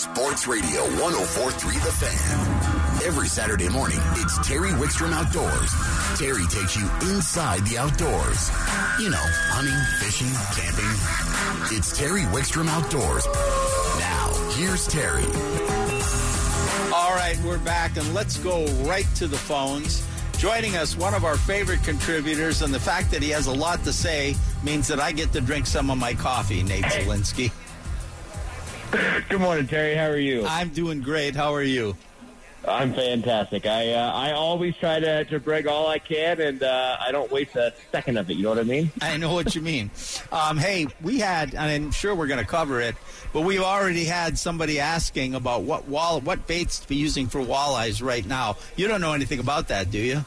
Sports Radio 1043 The Fan. Every Saturday morning, it's Terry Wickstrom Outdoors. Terry takes you inside the outdoors. You know, hunting, fishing, camping. It's Terry Wickstrom Outdoors. Now, here's Terry. All right, we're back, and let's go right to the phones. Joining us, one of our favorite contributors, and the fact that he has a lot to say means that I get to drink some of my coffee, Nate Zelinsky. Good morning, Terry. How are you? I'm doing great. How are you? I'm fantastic. I uh, I always try to, to brag all I can, and uh, I don't waste a second of it. You know what I mean? I know what you mean. Um, hey, we had, and I'm sure we're going to cover it, but we've already had somebody asking about what wall, what baits to be using for walleyes right now. You don't know anything about that, do you?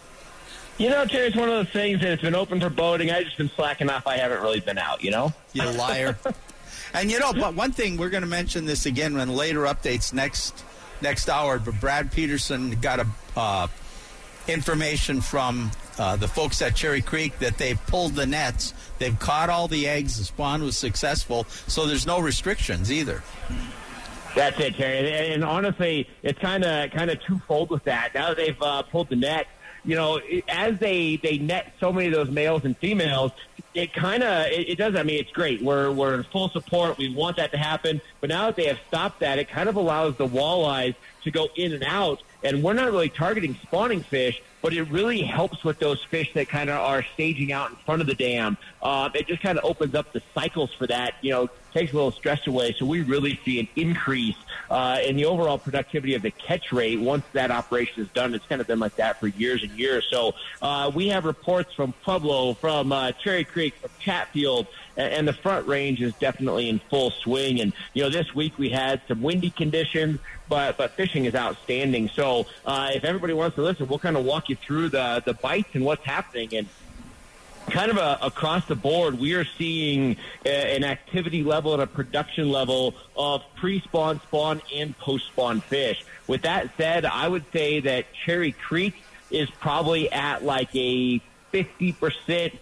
You know, Terry, it's one of those things that it's been open for boating. I've just been slacking off. I haven't really been out, you know? You liar. and you know, but one thing, we're going to mention this again when later updates next next hour, but Brad Peterson got a uh, information from uh, the folks at Cherry Creek that they've pulled the nets. They've caught all the eggs. The spawn was successful, so there's no restrictions either. That's it, Terry. And honestly, it's kind of kind of twofold with that. Now they've uh, pulled the net, you know, as they they net so many of those males and females, it kind of it, it, does. I mean, it's great. We're we're in full support. We want that to happen. But now that they have stopped that, it kind of allows the walleyes to go in and out. And we're not really targeting spawning fish, but it really helps with those fish that kind of are staging out in front of the dam. Uh, it just kind of opens up the cycles for that. You know, takes a little stress away. So we really see an increase uh, in the overall productivity of the catch rate once that operation is done. It's kind of been like that for years and years. So uh, we have reports from Pueblo, from uh, Cherry Creek, from Chatfield, and, the front range is definitely in full swing. And you know, this week we had some windy conditions, but but fishing is outstanding. So uh, if everybody wants to listen, we'll kind of walk you through the the bites and what's happening and kind of a, across the board, we are seeing a, an activity level and a production level of pre-spawn, spawn, and post-spawn fish. With that said, I would say that Cherry Creek is probably at like a 50%,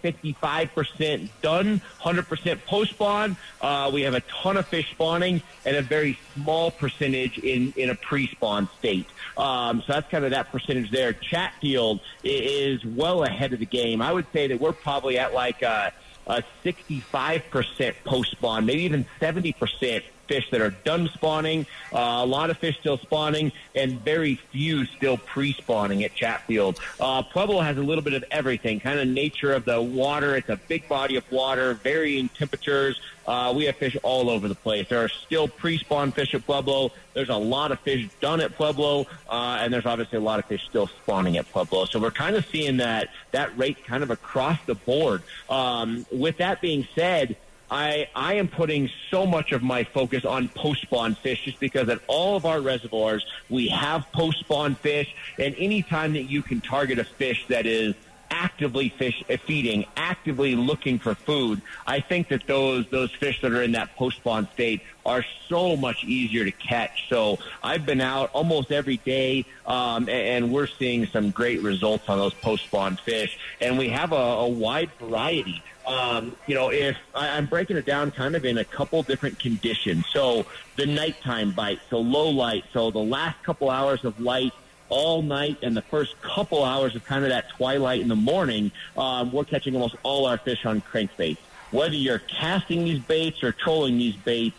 55% done, 100% post spawn. Uh, we have a ton of fish spawning and a very small percentage in, in a pre spawn state. Um, so that's kind of that percentage there. Chatfield is well ahead of the game. I would say that we're probably at like a, a 65% post spawn, maybe even 70% fish that are done spawning, uh, a lot of fish still spawning, and very few still pre-spawning at Chatfield. Uh, Pueblo has a little bit of everything, kind of nature of the water. It's a big body of water, varying temperatures. Uh, we have fish all over the place. There are still pre-spawn fish at Pueblo. There's a lot of fish done at Pueblo, uh, and there's obviously a lot of fish still spawning at Pueblo. So we're kind of seeing that that rate kind of across the board. Um, with that being said, I, I am putting so much of my focus on post spawn fish just because at all of our reservoirs we have post spawn fish, and anytime that you can target a fish that is actively fish uh, feeding, actively looking for food, I think that those those fish that are in that post spawn state are so much easier to catch. So I've been out almost every day, um, and, and, we're seeing some great results on those post spawn fish, and we have a, a wide variety. Um, you know, if I, I'm breaking it down kind of in a couple different conditions. So the nighttime bite, so low light, so the last couple hours of light all night and the first couple hours of kind of that twilight in the morning, um, we're catching almost all our fish on crankbaits. Whether you're casting these baits or trolling these baits,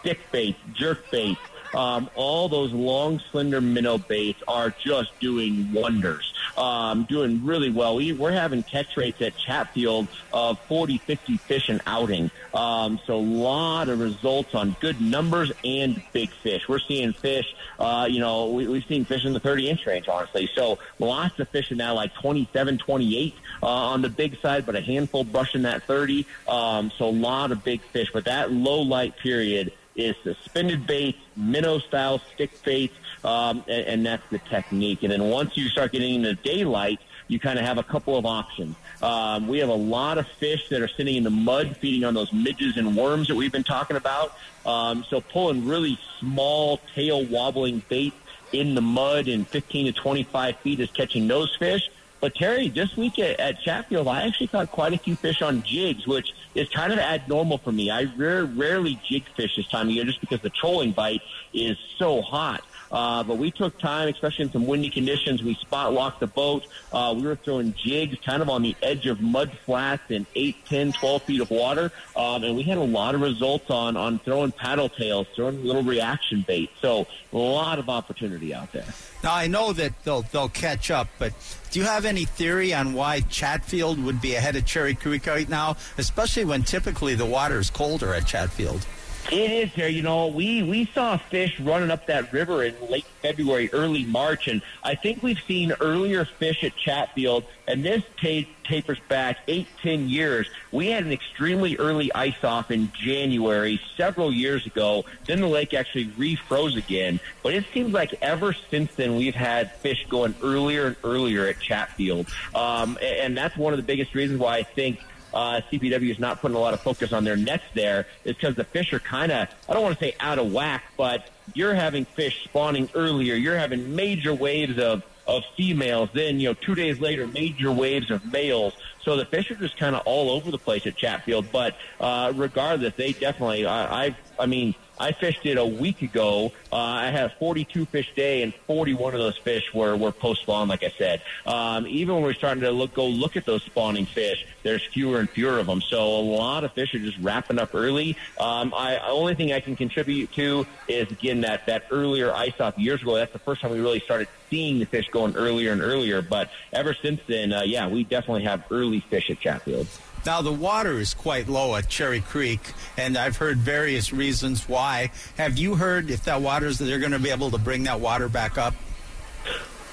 stick baits, jerk baits, um, all those long, slender minnow baits are just doing wonders, um, doing really well. We, are having catch rates at Chatfield of 40, 50 fish an outing. Um, so a lot of results on good numbers and big fish. We're seeing fish, uh, you know, we, we've seen fish in the 30 inch range, honestly. So lots of fish in now like 27, 28 uh, on the big side, but a handful brushing that 30. Um, so a lot of big fish. But that low light period, is suspended baits, minnow style stick baits, um, and, and, that's the technique. And then once you start getting into daylight, you kind of have a couple of options. Um, we have a lot of fish that are sitting in the mud, feeding on those midges and worms that we've been talking about. Um, so pulling really small tail wobbling bait in the mud in 15 to 25 feet is catching those fish. But Terry, this week at, at Chatfield, I actually caught quite a few fish on jigs, which is kind of abnormal for me. I rare, rarely jig fish this time of year just because the trolling bite is so hot. Uh, but we took time, especially in some windy conditions. We spot locked the boat. Uh, we were throwing jigs kind of on the edge of mud flats in 8, 10, 12 feet of water. Um, and we had a lot of results on, on throwing paddle tails, throwing little reaction bait. So a lot of opportunity out there. Now, I know that they'll, they'll catch up, but do you have any theory on why Chatfield would be ahead of Cherry Creek right now, especially when typically the water is colder at Chatfield? It is there. You know, we we saw fish running up that river in late February, early March, and I think we've seen earlier fish at Chatfield, and this ta- tapers back eight, ten years. We had an extremely early ice off in January several years ago. Then the lake actually refroze again, but it seems like ever since then we've had fish going earlier and earlier at Chatfield, um, and that's one of the biggest reasons why I think uh, CPW is not putting a lot of focus on their nets there is because the fish are kind of, I don't want to say out of whack, but you're having fish spawning earlier. You're having major waves of, of females. Then, you know, two days later, major waves of males. So the fish are just kind of all over the place at Chatfield. But uh, regardless, they definitely, I, I, I mean, I fished it a week ago. Uh, I had a 42 fish day, and 41 of those fish were were post spawn. Like I said, um, even when we're starting to look go look at those spawning fish, there's fewer and fewer of them. So a lot of fish are just wrapping up early. Um, I only thing I can contribute to is again that that earlier ice off years ago. That's the first time we really started seeing the fish going earlier and earlier. But ever since then, uh, yeah, we definitely have early fish at Chatfield. Now, the water is quite low at Cherry Creek, and I've heard various reasons why. Have you heard if that water is they're going to be able to bring that water back up?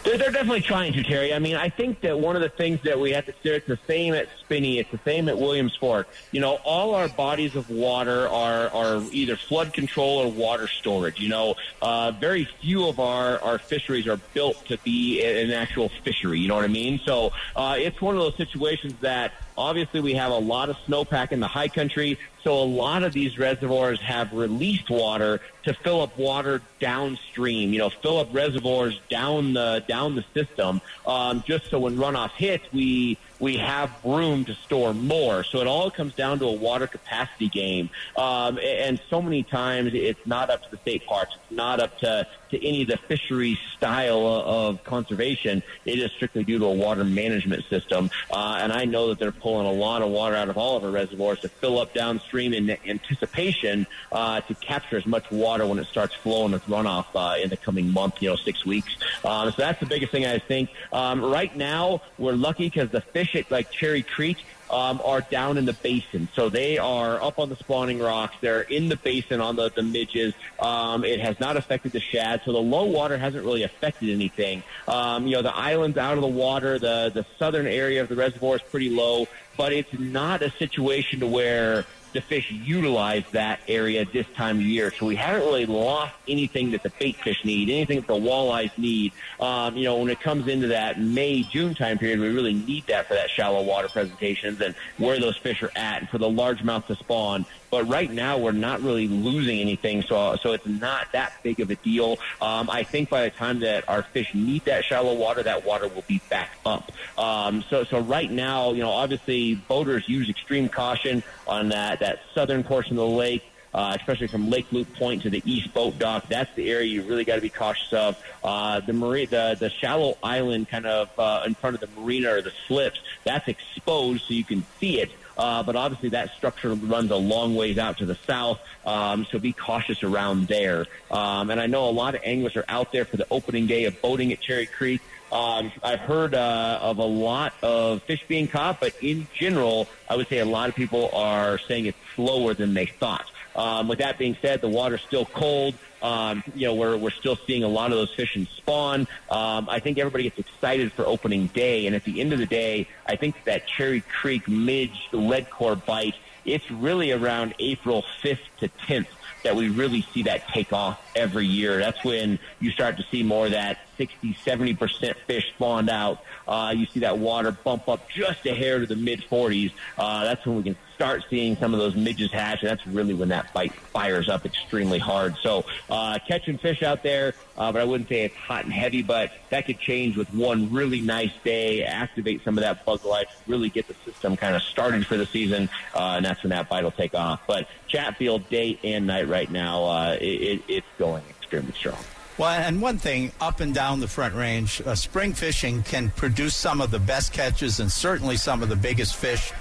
They're, definitely trying to, Terry. I mean, I think that one of the things that we have to do, it's the same at Spinney, it's the same at Williams Fork. You know, all our bodies of water are, are either flood control or water storage. You know, uh, very few of our, our fisheries are built to be an actual fishery. You know what I mean? So uh, it's one of those situations that Obviously, we have a lot of snowpack in the high country, so a lot of these reservoirs have released water to fill up water downstream. You know, fill up reservoirs down the down the system, um, just so when runoff hits, we we have room to store more. So it all comes down to a water capacity game. Um, and so many times it's not up to the state parks. It's not up to, to any of the fishery style of conservation. It is strictly due to a water management system. Uh, and I know that they're pulling a lot of water out of all of our reservoirs to fill up downstream in anticipation uh, to capture as much water when it starts flowing with runoff uh, in the coming month, you know, six weeks. Um, so that's the biggest thing I think. Um, right now, we're lucky because the fish at like Cherry Creek um, are down in the basin. So they are up on the spawning rocks. They're in the basin on the, the midges. Um, it has not affected the shad. So the low water hasn't really affected anything. Um, you know, the island's out of the water. The, the southern area of the reservoir is pretty low, but it's not a situation to where the fish utilize that area this time of year. So we haven't really lost anything that the bait fish need, anything that the walleyes need. Um, you know, when it comes into that May, June time period, we really need that for that shallow water presentations and where those fish are at and for the largemouth to spawn. But right now, we're not really losing anything, so so it's not that big of a deal. Um, I think by the time that our fish need that shallow water, that water will be back up. Um, so so right now, you know, obviously boaters use extreme caution on that that southern portion of the lake. Uh, especially from Lake Loop Point to the East Boat Dock. That's the area you really got to be cautious of. Uh, the marine, the the shallow island, kind of uh, in front of the marina or the slips, that's exposed so you can see it. Uh, but obviously that structure runs a long ways out to the south, um, so be cautious around there. Um, and I know a lot of anglers are out there for the opening day of boating at Cherry Creek. Um, I've heard uh, of a lot of fish being caught, but in general, I would say a lot of people are saying it's slower than they thought. Um, with that being said, the water's still cold. Um, you know, we're, we're still seeing a lot of those fish in spawn. Um, I think everybody gets excited for opening day. And at the end of the day, I think that Cherry Creek midge lead core bite, it's really around April 5th to 10th that we really see that take off every year. That's when you start to see more of that 60, 70% fish spawned out. Uh, you see that water bump up just a hair to the mid 40s. Uh, that's when we can start seeing some of those midges hatch, and that's really when that bite fires up extremely hard. So uh, catching fish out there, uh, but I wouldn't say it's hot and heavy, but that could change with one really nice day, activate some of that bug life, really get the system kind of started for the season, uh, and that's when that bite will take off. But Chatfield, day and night right now, uh, it, it's going extremely strong. Well, and one thing, up and down the Front Range, uh, spring fishing can produce some of the best catches and certainly some of the biggest fish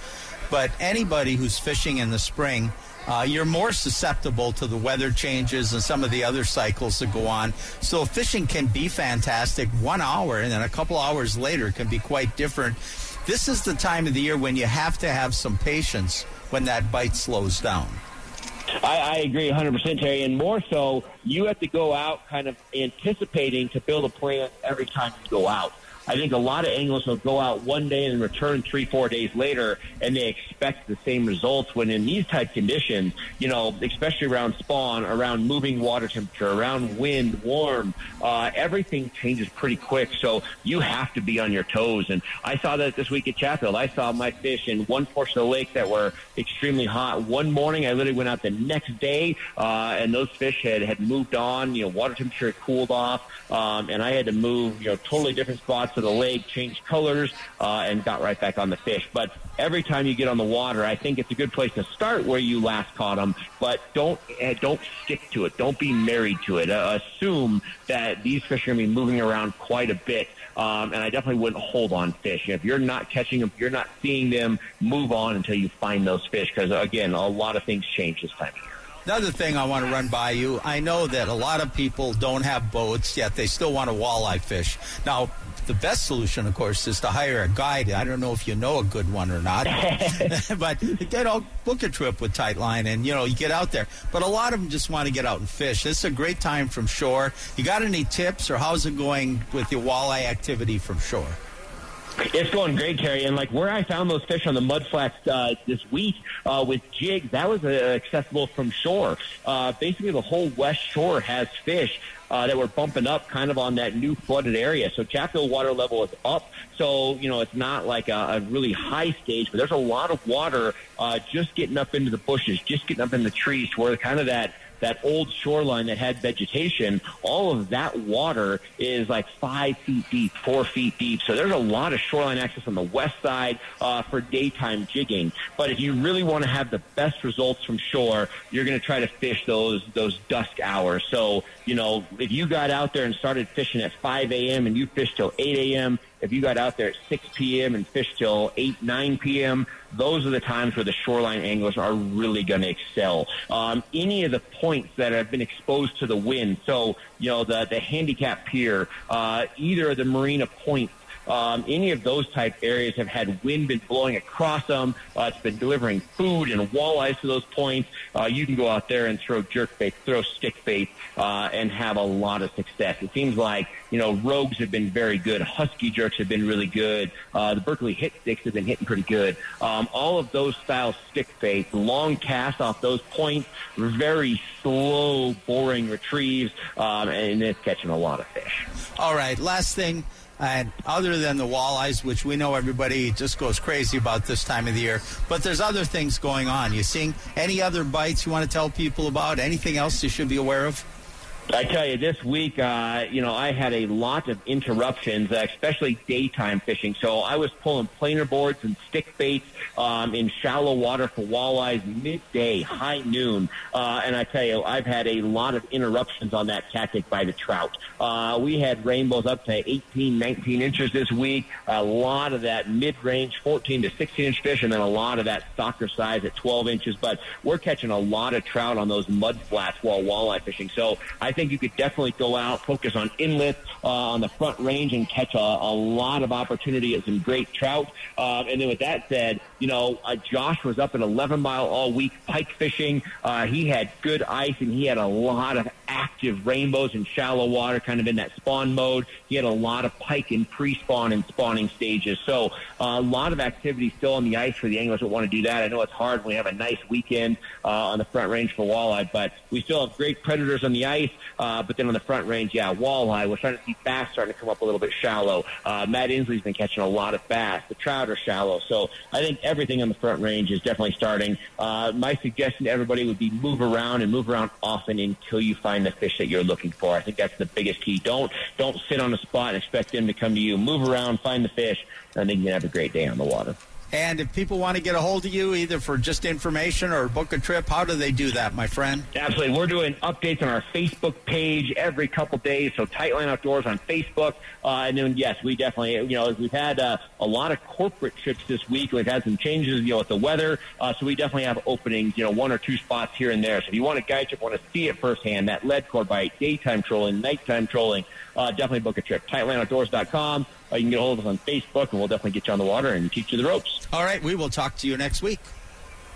but anybody who's fishing in the spring, uh, you're more susceptible to the weather changes and some of the other cycles that go on. So fishing can be fantastic one hour, and then a couple hours later can be quite different. This is the time of the year when you have to have some patience when that bite slows down. I, I agree 100%, Terry. And more so, you have to go out kind of anticipating to build a plan every time you go out. I think a lot of anglers will go out one day and return three, four days later, and they expect the same results. When in these type conditions, you know, especially around spawn, around moving water temperature, around wind, warm, uh, everything changes pretty quick. So you have to be on your toes. And I saw that this week at Chatfield. I saw my fish in one portion of the lake that were extremely hot. One morning, I literally went out the next day, uh, and those fish had had moved on. You know, water temperature had cooled off, um, and I had to move. You know, totally different spots to the lake, changed colors, uh, and got right back on the fish. But every time you get on the water, I think it's a good place to start where you last caught them. But don't uh, don't stick to it. Don't be married to it. Uh, assume that these fish are going to be moving around quite a bit. Um, and I definitely wouldn't hold on fish. If you're not catching them, you're not seeing them, move on until you find those fish. Because again, a lot of things change this time of year. Another thing I want to run by you. I know that a lot of people don't have boats yet; they still want to walleye fish. Now, the best solution, of course, is to hire a guide. I don't know if you know a good one or not, but you know, book a trip with Tightline, and you know, you get out there. But a lot of them just want to get out and fish. This is a great time from shore. You got any tips, or how's it going with your walleye activity from shore? It's going great, Terry. And like where I found those fish on the mud flats uh, this week uh, with jigs, that was uh, accessible from shore. Uh, basically, the whole west shore has fish. Uh, that were bumping up kind of on that new flooded area. So Chatfield water level is up. So, you know, it's not like a, a really high stage, but there's a lot of water uh, just getting up into the bushes, just getting up in the trees to where kind of that that old shoreline that had vegetation, all of that water is like five feet deep, four feet deep. So there's a lot of shoreline access on the west side uh, for daytime jigging. But if you really want to have the best results from shore, you're going to try to fish those those dusk hours. So you know, if you got out there and started fishing at 5 a.m. and you fished till 8 a.m., if you got out there at 6 p.m. and fished till 8, 9 p.m., those are the times where the shoreline anglers are really going to excel. Um, any of the points that have been exposed to the wind, so, you know, the, the handicap pier, uh, either of the marina points um, any of those type areas have had wind been blowing across them. Uh, it's been delivering food and walleyes to those points. Uh, you can go out there and throw jerk bait, throw stick bait, uh, and have a lot of success. It seems like you know rogues have been very good. Husky jerks have been really good. Uh, the Berkley hit sticks have been hitting pretty good. Um, all of those style stick bait, long cast off those points, very slow, boring retrieves, um, and it's catching a lot of fish. All right, last thing. And other than the walleyes, which we know everybody just goes crazy about this time of the year, but there's other things going on. You seeing any other bites you want to tell people about? Anything else you should be aware of? I tell you, this week, uh, you know, I had a lot of interruptions, uh, especially daytime fishing. So I was pulling planer boards and stick baits um, in shallow water for walleyes midday, high noon. Uh, and I tell you, I've had a lot of interruptions on that tactic by the trout. Uh, we had rainbows up to 18, 19 inches this week. A lot of that mid-range, 14 to 16 inch fish, and then a lot of that soccer size at 12 inches. But we're catching a lot of trout on those mud flats while walleye fishing. So I think you could definitely go out, focus on inlet uh, on the front range, and catch a, a lot of opportunity at some great trout. Uh, and then with that said, you know, uh, Josh was up at 11 mile all week pike fishing. Uh, he had good ice, and he had a lot of active rainbows in shallow water, kind of in that spawn mode. You get a lot of pike in pre-spawn and spawning stages. So uh, a lot of activity still on the ice for the anglers that want to do that. I know it's hard when we have a nice weekend uh, on the front range for walleye, but we still have great predators on the ice. Uh, but then on the front range, yeah, walleye. We're starting to see bass starting to come up a little bit shallow. Uh, Matt Inslee's been catching a lot of bass. The trout are shallow. So I think everything on the front range is definitely starting. Uh, my suggestion to everybody would be move around and move around often until you find the fish that you're looking for. I think that's the biggest key. Don't don't sit on a spot and expect them to come to you. Move around, find the fish, and then you can have a great day on the water. And if people want to get a hold of you, either for just information or book a trip, how do they do that, my friend? Absolutely. We're doing updates on our Facebook page every couple days. So Tightline Outdoors on Facebook. Uh, and then, yes, we definitely, you know, we've had uh, a lot of corporate trips this week. We've had some changes, you know, with the weather. Uh, so we definitely have openings, you know, one or two spots here and there. So if you want a guide trip, want to see it firsthand, that lead core bite, daytime trolling, nighttime trolling, uh, definitely book a trip. TightlineOutdoors.com. Uh, you can get a hold of us on Facebook, and we'll definitely get you on the water and teach you the ropes. All right, we will talk to you next week.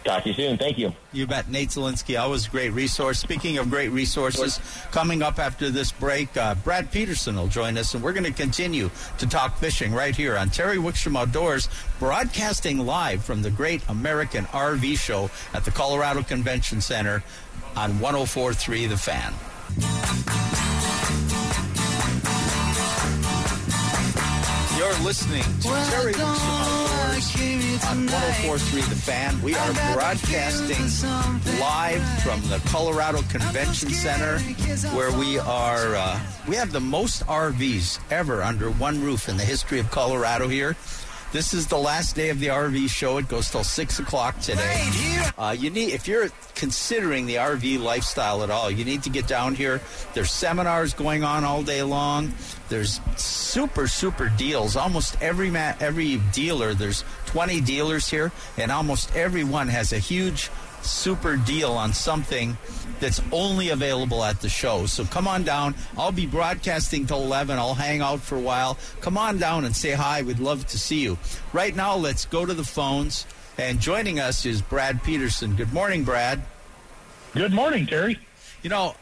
Talk to you soon. Thank you. You bet. Nate Zelinsky, always a great resource. Speaking of great resources, coming up after this break, uh, Brad Peterson will join us, and we're going to continue to talk fishing right here on Terry Wickstrom Outdoors, broadcasting live from the Great American RV Show at the Colorado Convention Center on 1043 The Fan. You're listening to Terry Wickstrom on 1043 The Fan. We are broadcasting live from the Colorado Convention Center where we are, uh, we have the most RVs ever under one roof in the history of Colorado here. This is the last day of the RV show. It goes till six o'clock today. Uh, you need, if you're considering the RV lifestyle at all, you need to get down here. There's seminars going on all day long. There's super super deals. Almost every ma- every dealer. There's 20 dealers here, and almost everyone has a huge super deal on something that's only available at the show. So come on down. I'll be broadcasting till 11. I'll hang out for a while. Come on down and say hi. We'd love to see you. Right now, let's go to the phones. And joining us is Brad Peterson. Good morning, Brad. Good morning, Terry. You know,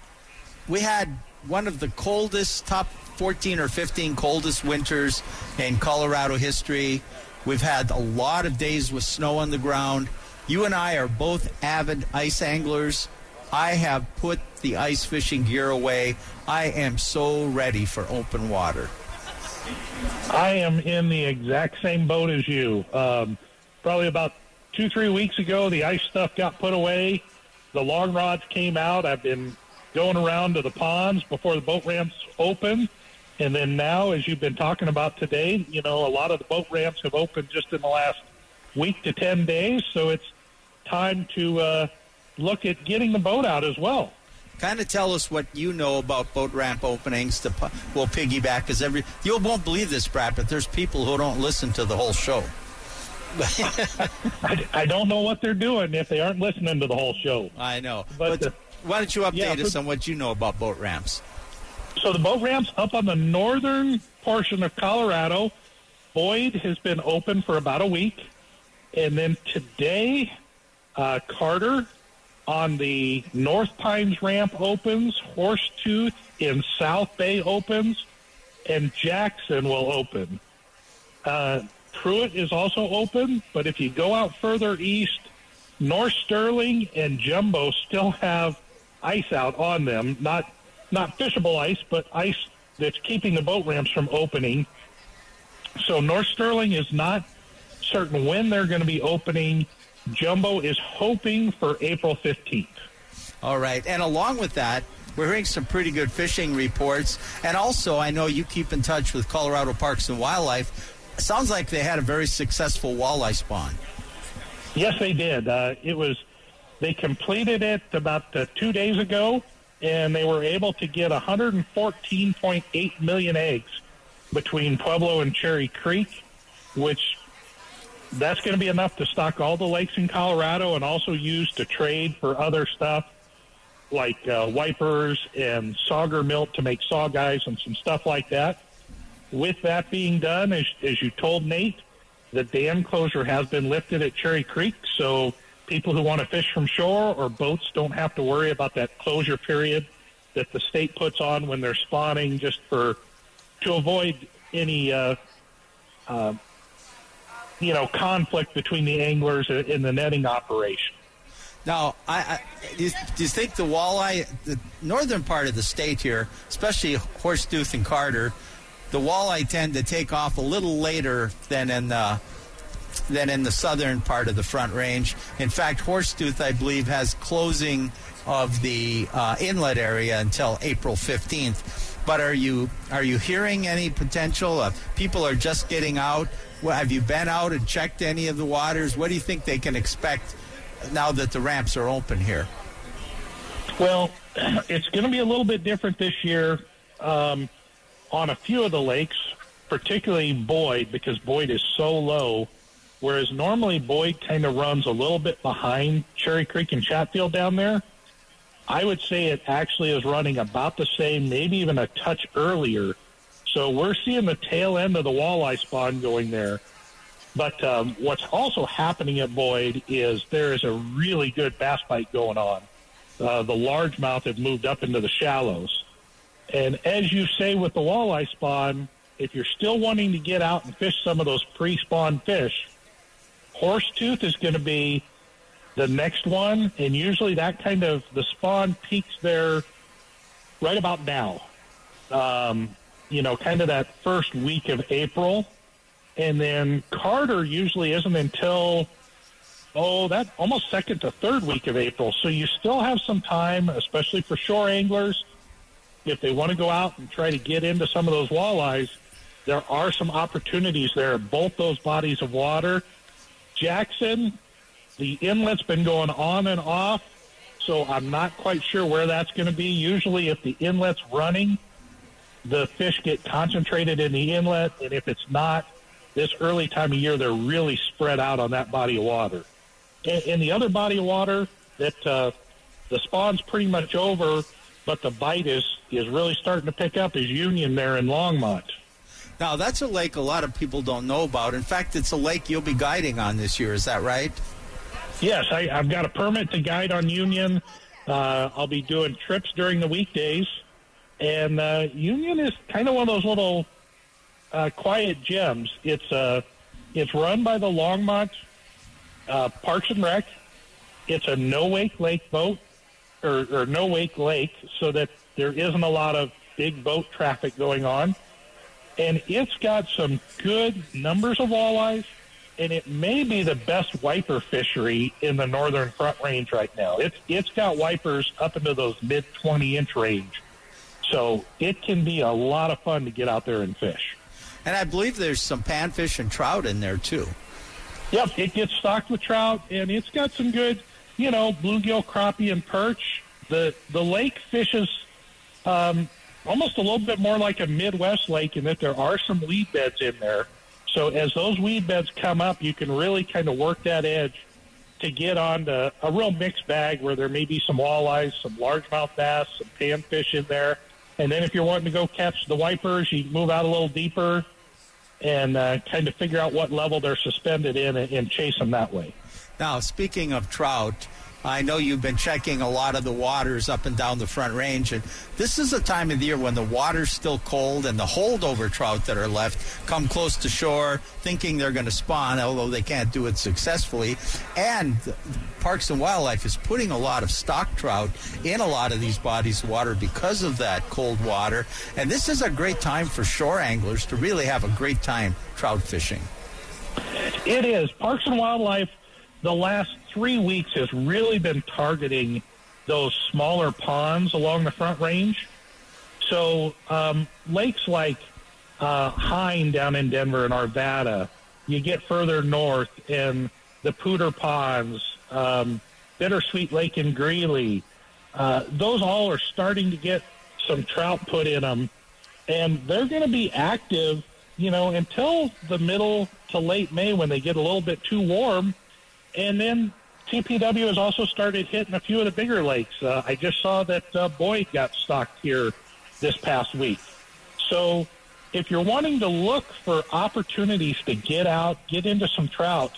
we had one of the coldest, top 14 or 15 coldest winters in Colorado history. We've had a lot of days with snow on the ground. You and I are both avid ice anglers. I have put the ice fishing gear away. I am so ready for open water. I am in the exact same boat as you. Um, probably about two, three weeks ago, the ice stuff got put away. The long rods came out. I've been going around to the ponds before the boat ramps open. And then now, as you've been talking about today, you know, a lot of the boat ramps have opened just in the last week to 10 days. So it's time to uh, look at getting the boat out as well. Kind of tell us what you know about boat ramp openings. To we'll piggyback because every you won't believe this, Brad, but there's people who don't listen to the whole show. I, I, don't know what they're doing if they aren't listening to the whole show. I know, but, but the, why don't you update yeah, us on what you know about boat ramps? So the boat ramps up on the northern portion of Colorado, Boyd has been open for about a week, and then today, uh, Carter on the North Pines ramp opens, Horsetooth in South Bay opens, and Jackson will open. Uh, Prewitt is also open, but if you go out further east, North Sterling and Jumbo still have ice out on them. Not not fishable ice, but ice that's keeping the boat ramps from opening. So North Sterling is not certain when they're going to be opening. Jumbo is hoping for April 15th. All right. And along with that, we're hearing some pretty good fishing reports. And also, I know you keep in touch with Colorado Parks and Wildlife. It sounds like they had a very successful walleye spawn. Yes, they did. Uh, it was they completed it about uh, two days ago, and they were able to get 114.8 million eggs between Pueblo and Cherry Creek, which that's going to be enough to stock all the lakes in Colorado and also use to trade for other stuff like uh, wipers and sauger milk to make saugeyes and some stuff like that. With that being done, as, as you told Nate, the dam closure has been lifted at Cherry Creek, so people who want to fish from shore or boats don't have to worry about that closure period that the state puts on when they're spawning, just for to avoid any uh, uh, you know conflict between the anglers and the netting operation. Now, I, I do, you, do you think the walleye, the northern part of the state here, especially Horsetooth and Carter, the walleye tend to take off a little later than in the than in the southern part of the Front Range. In fact, Horsetooth, I believe, has closing of the uh, inlet area until April 15th. But are you are you hearing any potential? Uh, people are just getting out. Well, have you been out and checked any of the waters? What do you think they can expect now that the ramps are open here? Well, it's going to be a little bit different this year um, on a few of the lakes, particularly Boyd, because Boyd is so low. Whereas normally Boyd kind of runs a little bit behind Cherry Creek and Chatfield down there. I would say it actually is running about the same, maybe even a touch earlier. So we're seeing the tail end of the walleye spawn going there. But um, what's also happening at Boyd is there is a really good bass bite going on. Uh, the largemouth have moved up into the shallows. And as you say with the walleye spawn, if you're still wanting to get out and fish some of those pre-spawn fish, Horsetooth is going to be the next one, and usually that kind of the spawn peaks there right about now. Um, you know, kind of that first week of April and then Carter usually isn't until oh that almost second to third week of April. So you still have some time, especially for shore anglers, if they want to go out and try to get into some of those walleyes. There are some opportunities there both those bodies of water. Jackson, the inlet's been going on and off, so I'm not quite sure where that's going to be. Usually, if the inlet's running, the fish get concentrated in the inlet, and if it's not, this early time of year, they're really spread out on that body of water. In, in the other body of water, that uh, the spawn's pretty much over, but the bite is is really starting to pick up is Union there in Longmont. Now that's a lake a lot of people don't know about. In fact, it's a lake you'll be guiding on this year. Is that right? Yes, I, I've got a permit to guide on Union. Uh, I'll be doing trips during the weekdays, and uh, Union is kind of one of those little uh, Quiet Gems. It's uh, it's run by the Longmont uh, Parks and Rec. It's a no wake lake boat or, or no wake lake, so that there isn't a lot of big boat traffic going on. And it's got some good numbers of walleyes, and it may be the best wiper fishery in the northern Front Range right now. It's it's got wipers up into those mid twenty inch range, so it can be a lot of fun to get out there and fish. And I believe there's some panfish and trout in there too. Yep, it gets stocked with trout, and it's got some good, you know, bluegill, crappie, and perch. The the lake fishes um, almost a little bit more like a Midwest lake in that there are some weed beds in there. So as those weed beds come up, you can really kind of work that edge to get onto a real mixed bag where there may be some walleyes, some largemouth bass, some panfish in there and then if you're wanting to go catch the wipers, you move out a little deeper and uh, kind of figure out what level they're suspended in and, and chase them that way. Now, speaking of trout, I know you've been checking a lot of the waters up and down the Front Range, and this is a time of the year when the water's still cold and the holdover trout that are left come close to shore, thinking they're going to spawn, although they can't do it successfully. And Parks and Wildlife is putting a lot of stock trout in a lot of these bodies of water because of that cold water. And this is a great time for shore anglers to really have a great time trout fishing. It is. Parks and Wildlife the last three weeks has really been targeting those smaller ponds along the Front Range. So um, lakes like uh, Hine down in Denver and Arvada, you get further north and the Poudre Ponds, um, Bittersweet Lake in Greeley, uh, those all are starting to get some trout put in them, and they're going to be active, you know, until the middle to late May when they get a little bit too warm and then CPW has also started hitting a few of the bigger lakes. Uh, I just saw that uh, Boyd got stocked here this past week. So if you're wanting to look for opportunities to get out, get into some trout,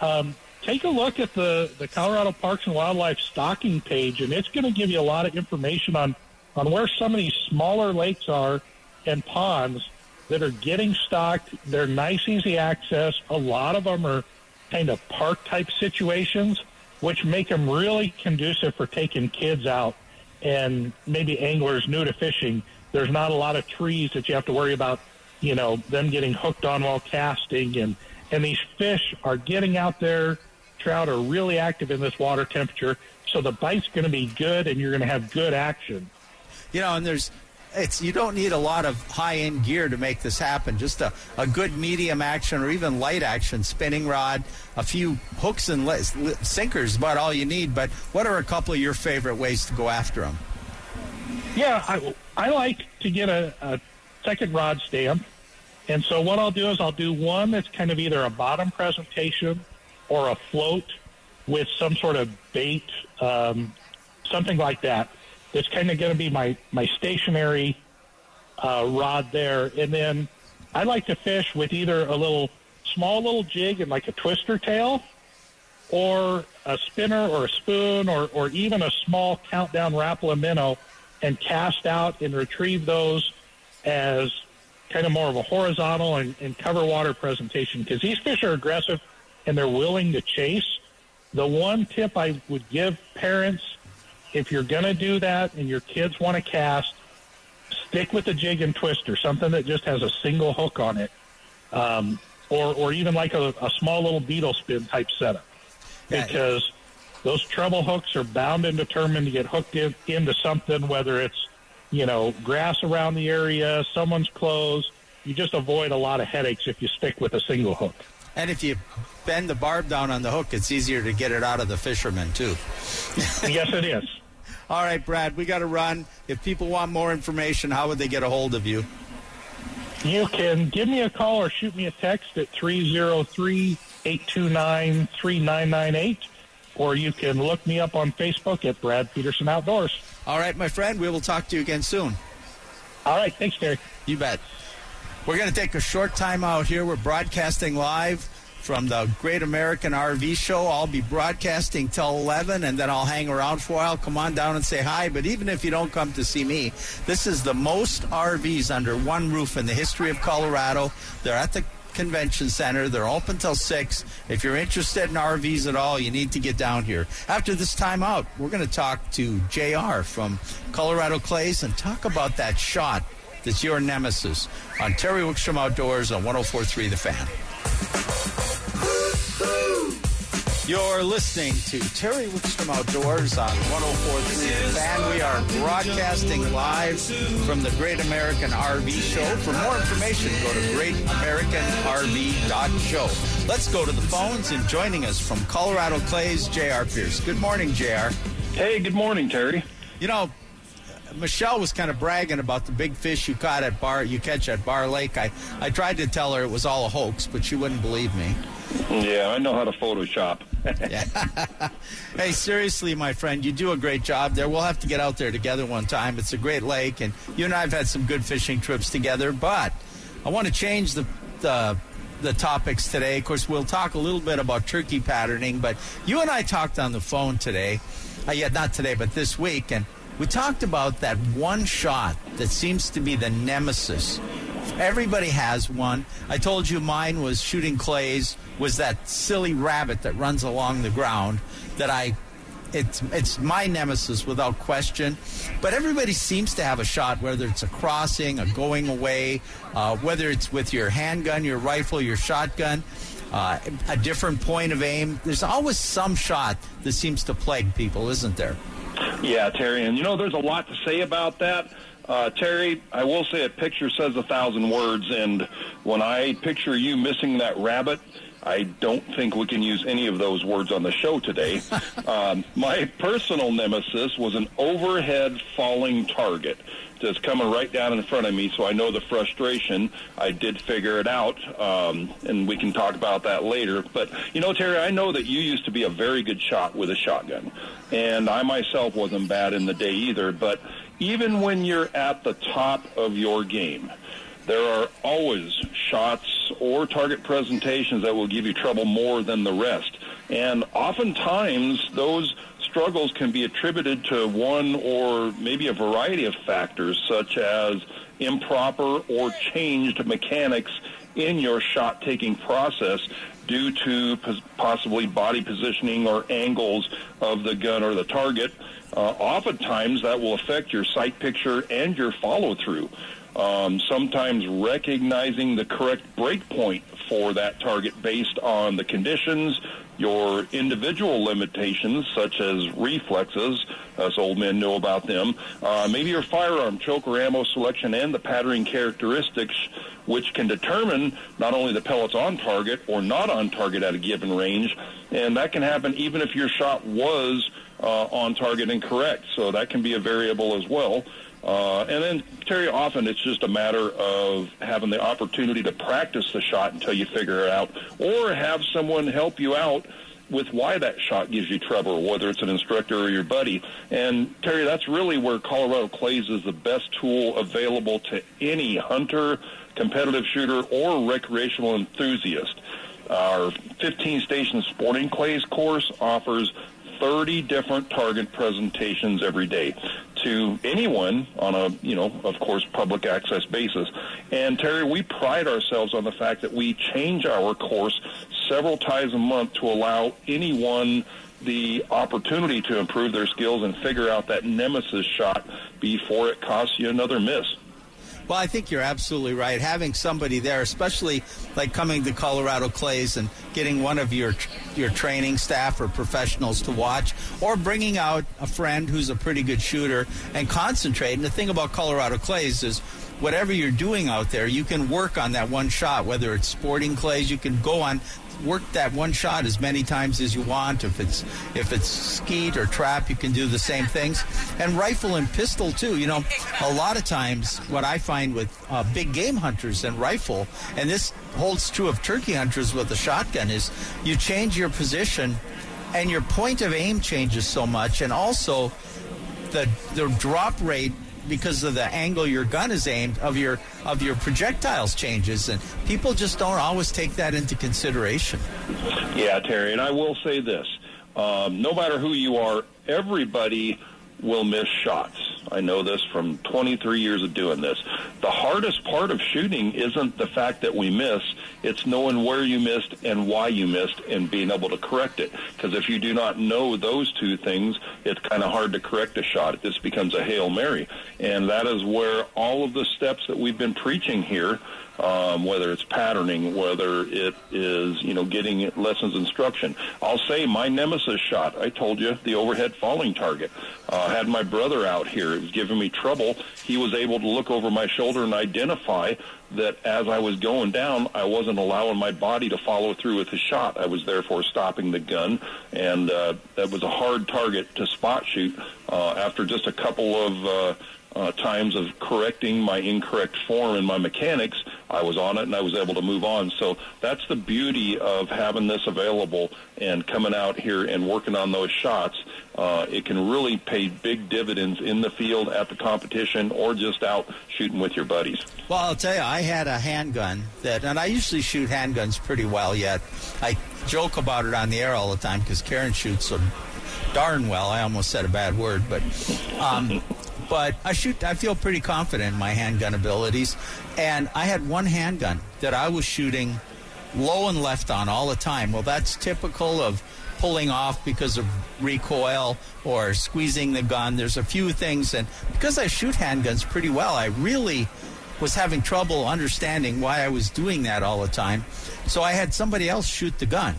um, take a look at the, the Colorado Parks and Wildlife stocking page, and it's going to give you a lot of information on on where some of these smaller lakes are and ponds that are getting stocked. They're nice, easy access. A lot of them are kind of park type situations, which make them really conducive for taking kids out and maybe anglers new to fishing. There's not a lot of trees that you have to worry about, you know, them getting hooked on while casting and and these fish are getting out there. Trout are really active in this water temperature, so the bite's going to be good and you're going to have good action. You know, and there's it's you don't need a lot of high end gear to make this happen. Just a, a good medium action or even light action spinning rod, a few hooks and li- sinkers, about all you need. But what are a couple of your favorite ways to go after them? Yeah, I, I like to get a, a second rod stamp. And so what I'll do is I'll do one that's kind of either a bottom presentation or a float with some sort of bait, um, something like that. It's kind of going to be my my stationary uh, rod there, and then I like to fish with either a little small little jig and like a twister tail, or a spinner or a spoon, or or even a small countdown Rapala minnow, and cast out and retrieve those as kind of more of a horizontal and, and cover water presentation because these fish are aggressive and they're willing to chase. The one tip I would give parents if you're going to do that and your kids want to cast, stick with a jig and twister, something that just has a single hook on it, um, or or even like a, a, small little beetle spin type setup, because those treble hooks are bound and determined to get hooked in, into something, whether it's you know grass around the area, someone's clothes. You just avoid a lot of headaches if you stick with a single hook. And if you bend the barb down on the hook, it's easier to get it out of the fisherman, too. yes, it is. All right, Brad, we got to run. If people want more information, how would they get a hold of you? You can give me a call or shoot me a text at 303 829 3998, or you can look me up on Facebook at Brad Peterson Outdoors. All right, my friend, we will talk to you again soon. All right, thanks, Terry. You bet. We're going to take a short time out here. We're broadcasting live from the Great American RV Show. I'll be broadcasting till 11, and then I'll hang around for a while. Come on down and say hi. But even if you don't come to see me, this is the most RVs under one roof in the history of Colorado. They're at the Convention Center. They're open till 6. If you're interested in RVs at all, you need to get down here. After this time out, we're going to talk to JR from Colorado Clays and talk about that shot that's your nemesis on Terry Wickstrom Outdoors on 1043 The Fan. You're listening to Terry Wickstrom Outdoors on 1043 The Fan. We are broadcasting live from the Great American RV Show. For more information, go to greatamericanrv.show. Let's go to the phones and joining us from Colorado Clays, J.R. Pierce. Good morning, J.R. Hey, good morning, Terry. You know, Michelle was kind of bragging about the big fish you caught at Barr you catch at Barr Lake. I, I tried to tell her it was all a hoax, but she wouldn't believe me. Yeah, I know how to Photoshop. hey, seriously, my friend, you do a great job there. We'll have to get out there together one time. It's a great lake, and you and I have had some good fishing trips together. But I want to change the the the topics today. Of course, we'll talk a little bit about turkey patterning, but you and I talked on the phone today. Uh, yeah, not today, but this week, and we talked about that one shot that seems to be the nemesis. Everybody has one. I told you mine was shooting clays was that silly rabbit that runs along the ground that I it's it's my nemesis without question. But everybody seems to have a shot, whether it's a crossing, a going away, uh, whether it's with your handgun, your rifle, your shotgun, uh, a different point of aim. There's always some shot that seems to plague people, isn't there? Yeah, Terry, and you know there's a lot to say about that. Uh, Terry, I will say a picture says a thousand words, and when I picture you missing that rabbit, I don't think we can use any of those words on the show today. um, my personal nemesis was an overhead falling target that's coming right down in front of me, so I know the frustration. I did figure it out, um, and we can talk about that later. But, you know, Terry, I know that you used to be a very good shot with a shotgun, and I myself wasn't bad in the day either, but even when you're at the top of your game, there are always shots or target presentations that will give you trouble more than the rest. And oftentimes, those struggles can be attributed to one or maybe a variety of factors, such as improper or changed mechanics in your shot taking process due to possibly body positioning or angles of the gun or the target. Uh, oftentimes, that will affect your sight picture and your follow through. Um, sometimes recognizing the correct break point for that target based on the conditions, your individual limitations, such as reflexes, us old men know about them, uh, maybe your firearm choke or ammo selection and the patterning characteristics, which can determine not only the pellets on target or not on target at a given range, and that can happen even if your shot was uh, on target and correct. So that can be a variable as well. Uh, and then, Terry, often it's just a matter of having the opportunity to practice the shot until you figure it out, or have someone help you out with why that shot gives you trouble, whether it's an instructor or your buddy. And Terry, that's really where Colorado Clays is the best tool available to any hunter, competitive shooter, or recreational enthusiast. Our 15 station sporting clays course offers 30 different target presentations every day to anyone on a, you know, of course, public access basis. And Terry, we pride ourselves on the fact that we change our course several times a month to allow anyone the opportunity to improve their skills and figure out that nemesis shot before it costs you another miss. Well, I think you're absolutely right. Having somebody there, especially like coming to Colorado Clays and getting one of your your training staff or professionals to watch, or bringing out a friend who's a pretty good shooter and concentrate. And the thing about Colorado Clays is whatever you're doing out there, you can work on that one shot, whether it's sporting clays, you can go on work that one shot as many times as you want. If it's if it's skeet or trap, you can do the same things. And rifle and pistol too. You know, a lot of times what I find with uh, big game hunters and rifle, and this holds true of turkey hunters with a shotgun, is you change your position and your point of aim changes so much, and also the the drop rate because of the angle your gun is aimed of your of your projectiles changes and people just don't always take that into consideration. Yeah terry and i will say this. Um, no matter who you are everybody will miss shots. I know this from 23 years of doing this. The hardest part of shooting isn't the fact that we miss, it's knowing where you missed and why you missed and being able to correct it. Because if you do not know those two things, it's kind of hard to correct a shot. It just becomes a Hail Mary. And that is where all of the steps that we've been preaching here um, whether it's patterning, whether it is, you know, getting lessons instruction. I'll say my nemesis shot, I told you, the overhead falling target. Uh, had my brother out here. It was giving me trouble. He was able to look over my shoulder and identify that as I was going down, I wasn't allowing my body to follow through with the shot. I was therefore stopping the gun, and uh, that was a hard target to spot shoot. Uh, after just a couple of uh, uh, times of correcting my incorrect form and my mechanics, I was on it and I was able to move on. So that's the beauty of having this available and coming out here and working on those shots. Uh, it can really pay big dividends in the field at the competition or just out shooting with your buddies. Well, I'll tell you, I had a handgun that, and I usually shoot handguns pretty well yet. I joke about it on the air all the time because Karen shoots so darn well. I almost said a bad word, but um, but I shoot. I feel pretty confident in my handgun abilities, and I had one handgun that I was shooting low and left on all the time. Well, that's typical of pulling off because of recoil or squeezing the gun. There's a few things, and because I shoot handguns pretty well, I really was having trouble understanding why I was doing that all the time. So I had somebody else shoot the gun.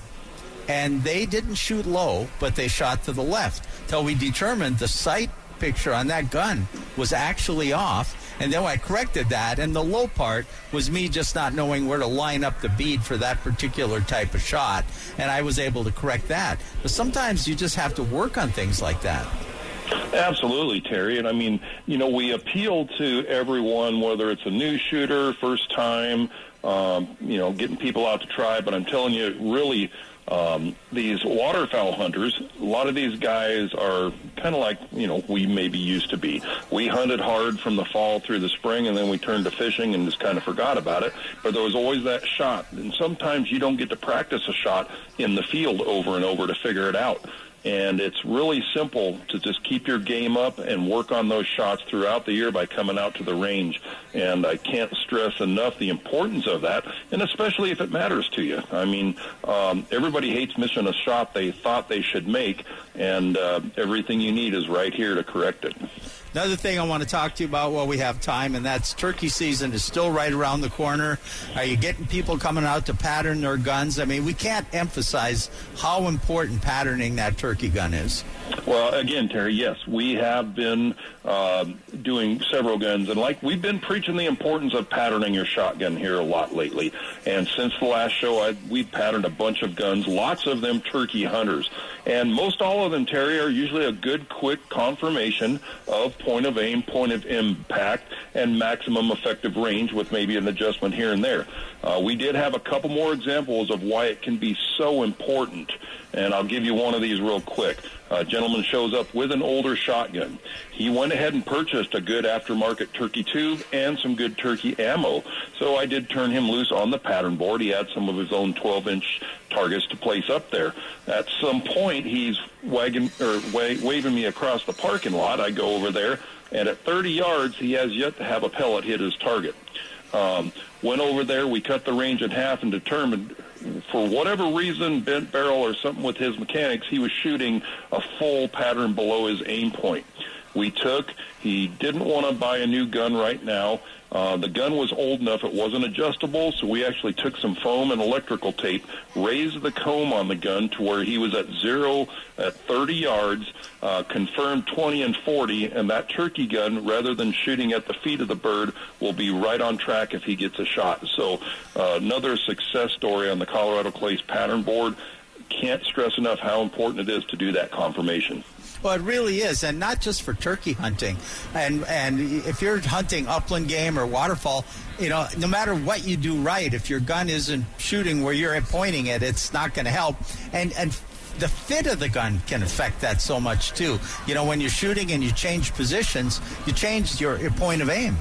And they didn't shoot low, but they shot to the left. Till we determined the sight picture on that gun was actually off. And then I corrected that, and the low part was me just not knowing where to line up the bead for that particular type of shot. And I was able to correct that. But sometimes you just have to work on things like that. Absolutely, Terry. And I mean, you know, we appeal to everyone, whether it's a new shooter, first time, um, you know, getting people out to try. But I'm telling you, really, um, these waterfowl hunters, a lot of these guys are kind of like, you know, we maybe used to be. We hunted hard from the fall through the spring and then we turned to fishing and just kind of forgot about it. But there was always that shot. And sometimes you don't get to practice a shot in the field over and over to figure it out. And it's really simple to just keep your game up and work on those shots throughout the year by coming out to the range. And I can't stress enough the importance of that, and especially if it matters to you. I mean, um, everybody hates missing a shot they thought they should make, and uh, everything you need is right here to correct it. Another thing I want to talk to you about while we have time, and that's turkey season is still right around the corner. Are you getting people coming out to pattern their guns? I mean, we can't emphasize how important patterning that turkey gun is. Well, again, Terry, yes, we have been uh, doing several guns, and like we've been preaching the importance of patterning your shotgun here a lot lately. And since the last show, I, we've patterned a bunch of guns, lots of them turkey hunters, and most all of them, Terry, are usually a good, quick confirmation of point of aim, point of impact, and maximum effective range, with maybe an adjustment here and there. Uh, we did have a couple more examples of why it can be so important, and I'll give you one of these real quick. A gentleman shows up with an older shotgun. He went ahead and purchased a good aftermarket turkey tube and some good turkey ammo. So I did turn him loose on the pattern board. He had some of his own 12-inch targets to place up there. At some point, he's wagging or wa- waving me across the parking lot. I go over there, and at 30 yards, he has yet to have a pellet hit his target. Um, went over there. We cut the range in half and determined, for whatever reason, bent barrel or something with his mechanics, he was shooting a full pattern below his aim point. We took. He didn't want to buy a new gun right now. Uh, the gun was old enough; it wasn't adjustable, so we actually took some foam and electrical tape, raised the comb on the gun to where he was at zero at 30 yards, uh, confirmed 20 and 40, and that turkey gun, rather than shooting at the feet of the bird, will be right on track if he gets a shot. So, uh, another success story on the Colorado Clays pattern board. Can't stress enough how important it is to do that confirmation. Well, it really is, and not just for turkey hunting. And and if you're hunting upland game or waterfowl, you know, no matter what you do right, if your gun isn't shooting where you're pointing it, it's not going to help. And and the fit of the gun can affect that so much too. You know, when you're shooting and you change positions, you change your, your point of aim.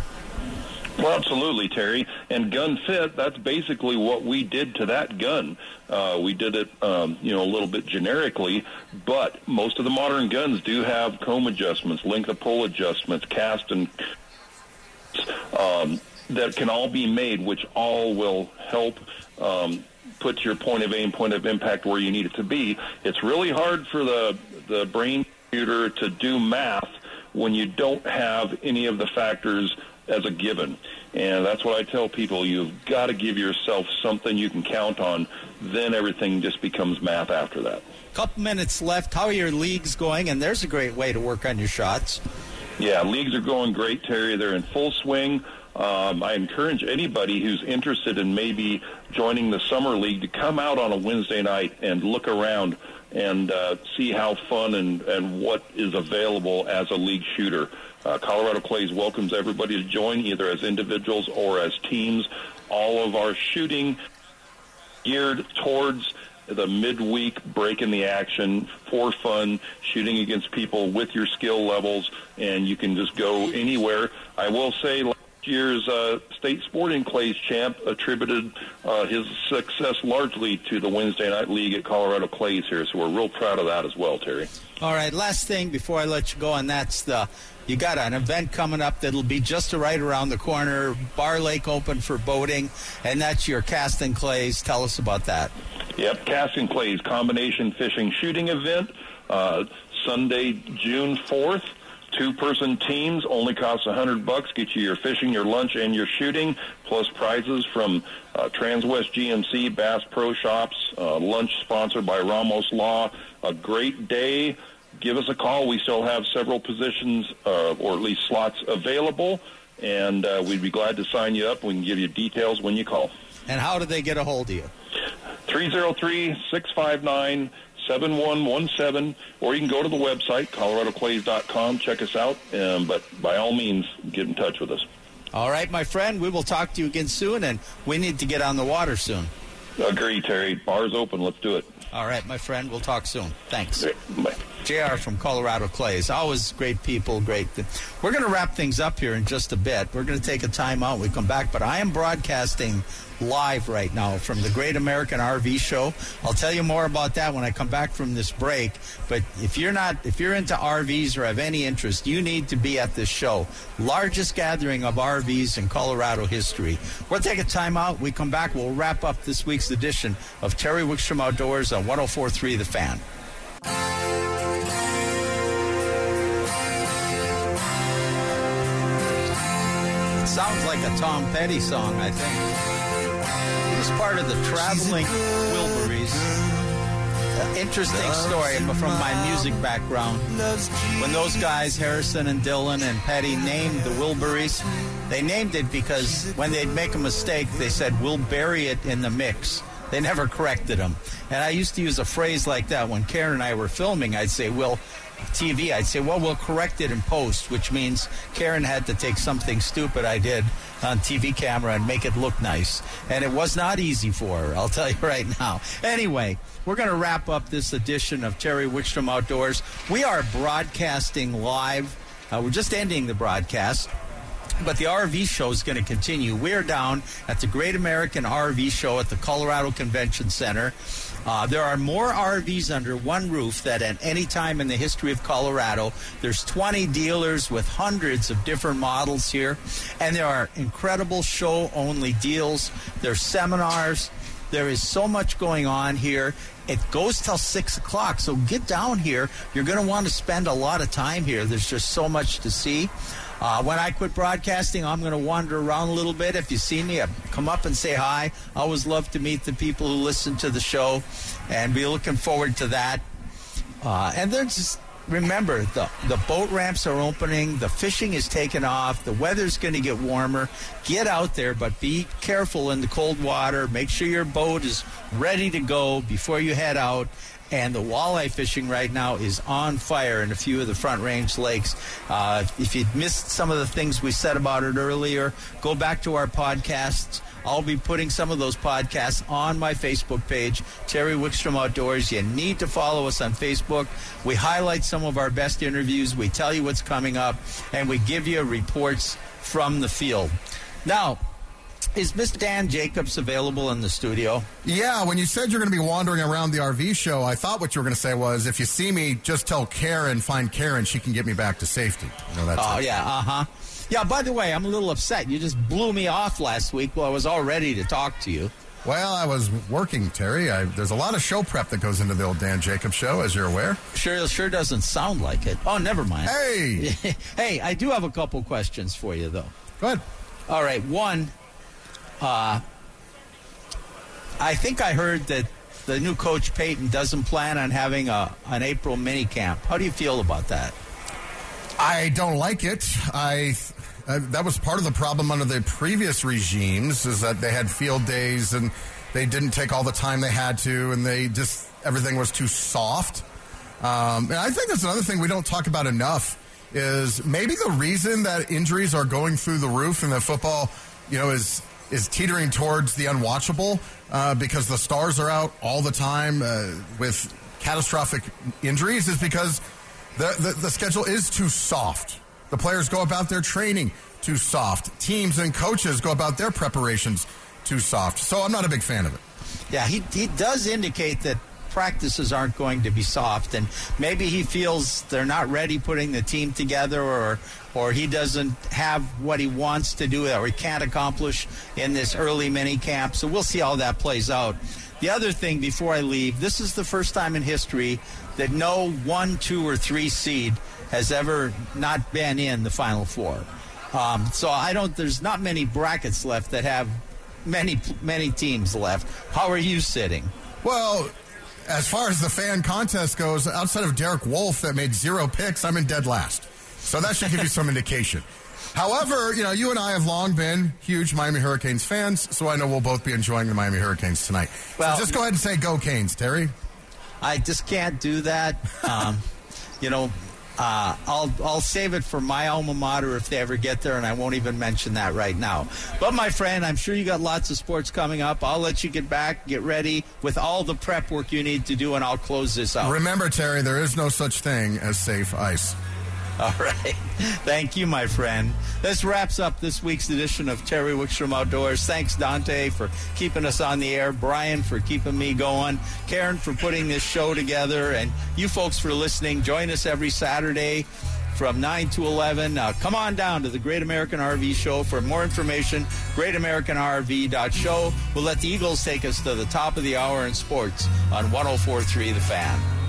Well, absolutely, Terry. And gun fit, that's basically what we did to that gun. Uh, we did it, um, you know, a little bit generically, but most of the modern guns do have comb adjustments, length of pull adjustments, cast and um, that can all be made, which all will help um, put your point of aim, point of impact where you need it to be. It's really hard for the the brain computer to do math when you don't have any of the factors as a given. And that's what I tell people. You've got to give yourself something you can count on. Then everything just becomes math after that. Couple minutes left. How are your leagues going? And there's a great way to work on your shots. Yeah, leagues are going great, Terry. They're in full swing. Um, I encourage anybody who's interested in maybe joining the summer league to come out on a Wednesday night and look around and uh, see how fun and, and what is available as a league shooter. Uh, Colorado Clays welcomes everybody to join, either as individuals or as teams. All of our shooting geared towards the midweek break in the action for fun, shooting against people with your skill levels, and you can just go anywhere. I will say last year's uh, state sporting clays champ attributed uh, his success largely to the Wednesday night league at Colorado Clays here, so we're real proud of that as well, Terry. All right, last thing before I let you go, and that's the you got an event coming up that'll be just right around the corner. Barr Lake open for boating, and that's your casting clays. Tell us about that. Yep, casting clays combination fishing shooting event uh, Sunday, June fourth. Two-person teams only costs a hundred bucks. Get you your fishing, your lunch, and your shooting, plus prizes from uh, Transwest GMC, Bass Pro Shops. Uh, lunch sponsored by Ramos Law. A great day give us a call. We still have several positions, uh, or at least slots available, and uh, we'd be glad to sign you up. We can give you details when you call. And how do they get a hold of you? 303 659 7117, or you can go to the website, coloradoclays.com, check us out, um, but by all means, get in touch with us. All right, my friend, we will talk to you again soon, and we need to get on the water soon. Agree, Terry. Barr's open. Let's do it. All right, my friend, we'll talk soon. Thanks. Bye. JR from Colorado Clays. Always great people, great. We're going to wrap things up here in just a bit. We're going to take a time out. We come back, but I am broadcasting live right now from the Great American RV Show. I'll tell you more about that when I come back from this break. But if you're not, if you're into RVs or have any interest, you need to be at this show. Largest gathering of RVs in Colorado history. We'll take a time out. We come back. We'll wrap up this week's edition of Terry Wickstrom Outdoors on 104.3 The Fan. Sounds like a Tom Petty song, I think. It's part of the Traveling Wilburys. Interesting story from my music background. When those guys, Harrison and Dylan and Petty, named the Wilburys, they named it because when they'd make a mistake, they said, We'll bury it in the mix. They never corrected them. And I used to use a phrase like that when Karen and I were filming. I'd say, Well, TV, I'd say, well, we'll correct it in post, which means Karen had to take something stupid I did on TV camera and make it look nice. And it was not easy for her, I'll tell you right now. Anyway, we're going to wrap up this edition of Terry Wickstrom Outdoors. We are broadcasting live. Uh, we're just ending the broadcast. But the RV show is going to continue. We're down at the Great American RV Show at the Colorado Convention Center. Uh, there are more RVs under one roof than at any time in the history of Colorado. There's 20 dealers with hundreds of different models here, and there are incredible show-only deals. There's seminars. There is so much going on here. It goes till six o'clock, so get down here. You're going to want to spend a lot of time here. There's just so much to see. Uh, when I quit broadcasting, I'm going to wander around a little bit. If you see me, uh, come up and say hi. I always love to meet the people who listen to the show, and be looking forward to that. Uh, and then just remember the the boat ramps are opening, the fishing is taking off, the weather's going to get warmer. Get out there, but be careful in the cold water. Make sure your boat is ready to go before you head out and the walleye fishing right now is on fire in a few of the Front Range lakes. Uh, if you missed some of the things we said about it earlier, go back to our podcasts. I'll be putting some of those podcasts on my Facebook page, Terry Wickstrom Outdoors. You need to follow us on Facebook. We highlight some of our best interviews, we tell you what's coming up, and we give you reports from the field. Now, is Mr. Dan Jacobs available in the studio? Yeah, when you said you're going to be wandering around the RV show, I thought what you were going to say was if you see me, just tell Karen, find Karen, she can get me back to safety. You know, that's oh, yeah, uh huh. Yeah, by the way, I'm a little upset. You just blew me off last week while I was all ready to talk to you. Well, I was working, Terry. I, there's a lot of show prep that goes into the old Dan Jacobs show, as you're aware. Sure, sure doesn't sound like it. Oh, never mind. Hey, hey, I do have a couple questions for you, though. Go ahead. All right, one. Uh, I think I heard that the new coach Payton doesn't plan on having a an April mini camp. How do you feel about that? I don't like it. I uh, that was part of the problem under the previous regimes is that they had field days and they didn't take all the time they had to, and they just everything was too soft. Um, and I think that's another thing we don't talk about enough is maybe the reason that injuries are going through the roof and that football, you know, is is teetering towards the unwatchable uh, because the stars are out all the time uh, with catastrophic injuries is because the, the, the, schedule is too soft. The players go about their training too soft. Teams and coaches go about their preparations too soft. So I'm not a big fan of it. Yeah, he, he does indicate that practices aren't going to be soft, and maybe he feels they're not ready putting the team together, or or he doesn't have what he wants to do or he can't accomplish in this early mini camp. So we'll see how that plays out. The other thing before I leave, this is the first time in history that no one, two, or three seed has ever not been in the Final Four. Um, so I don't. There's not many brackets left that have many many teams left. How are you sitting? Well, as far as the fan contest goes, outside of Derek Wolfe that made zero picks, I'm in dead last. So that should give you some indication. However, you know, you and I have long been huge Miami Hurricanes fans, so I know we'll both be enjoying the Miami Hurricanes tonight. Well, so just go ahead and say go Canes, Terry. I just can't do that. Um, you know, Uh, I'll I'll save it for my alma mater if they ever get there, and I won't even mention that right now. But my friend, I'm sure you got lots of sports coming up. I'll let you get back, get ready with all the prep work you need to do, and I'll close this out. Remember, Terry, there is no such thing as safe ice. All right. Thank you, my friend. This wraps up this week's edition of Terry Wickstrom Outdoors. Thanks, Dante, for keeping us on the air. Brian, for keeping me going. Karen, for putting this show together. And you folks for listening. Join us every Saturday from 9 to 11. Uh, come on down to the Great American RV Show for more information. GreatAmericanRV.show. We'll let the Eagles take us to the top of the hour in sports on 1043 The Fan.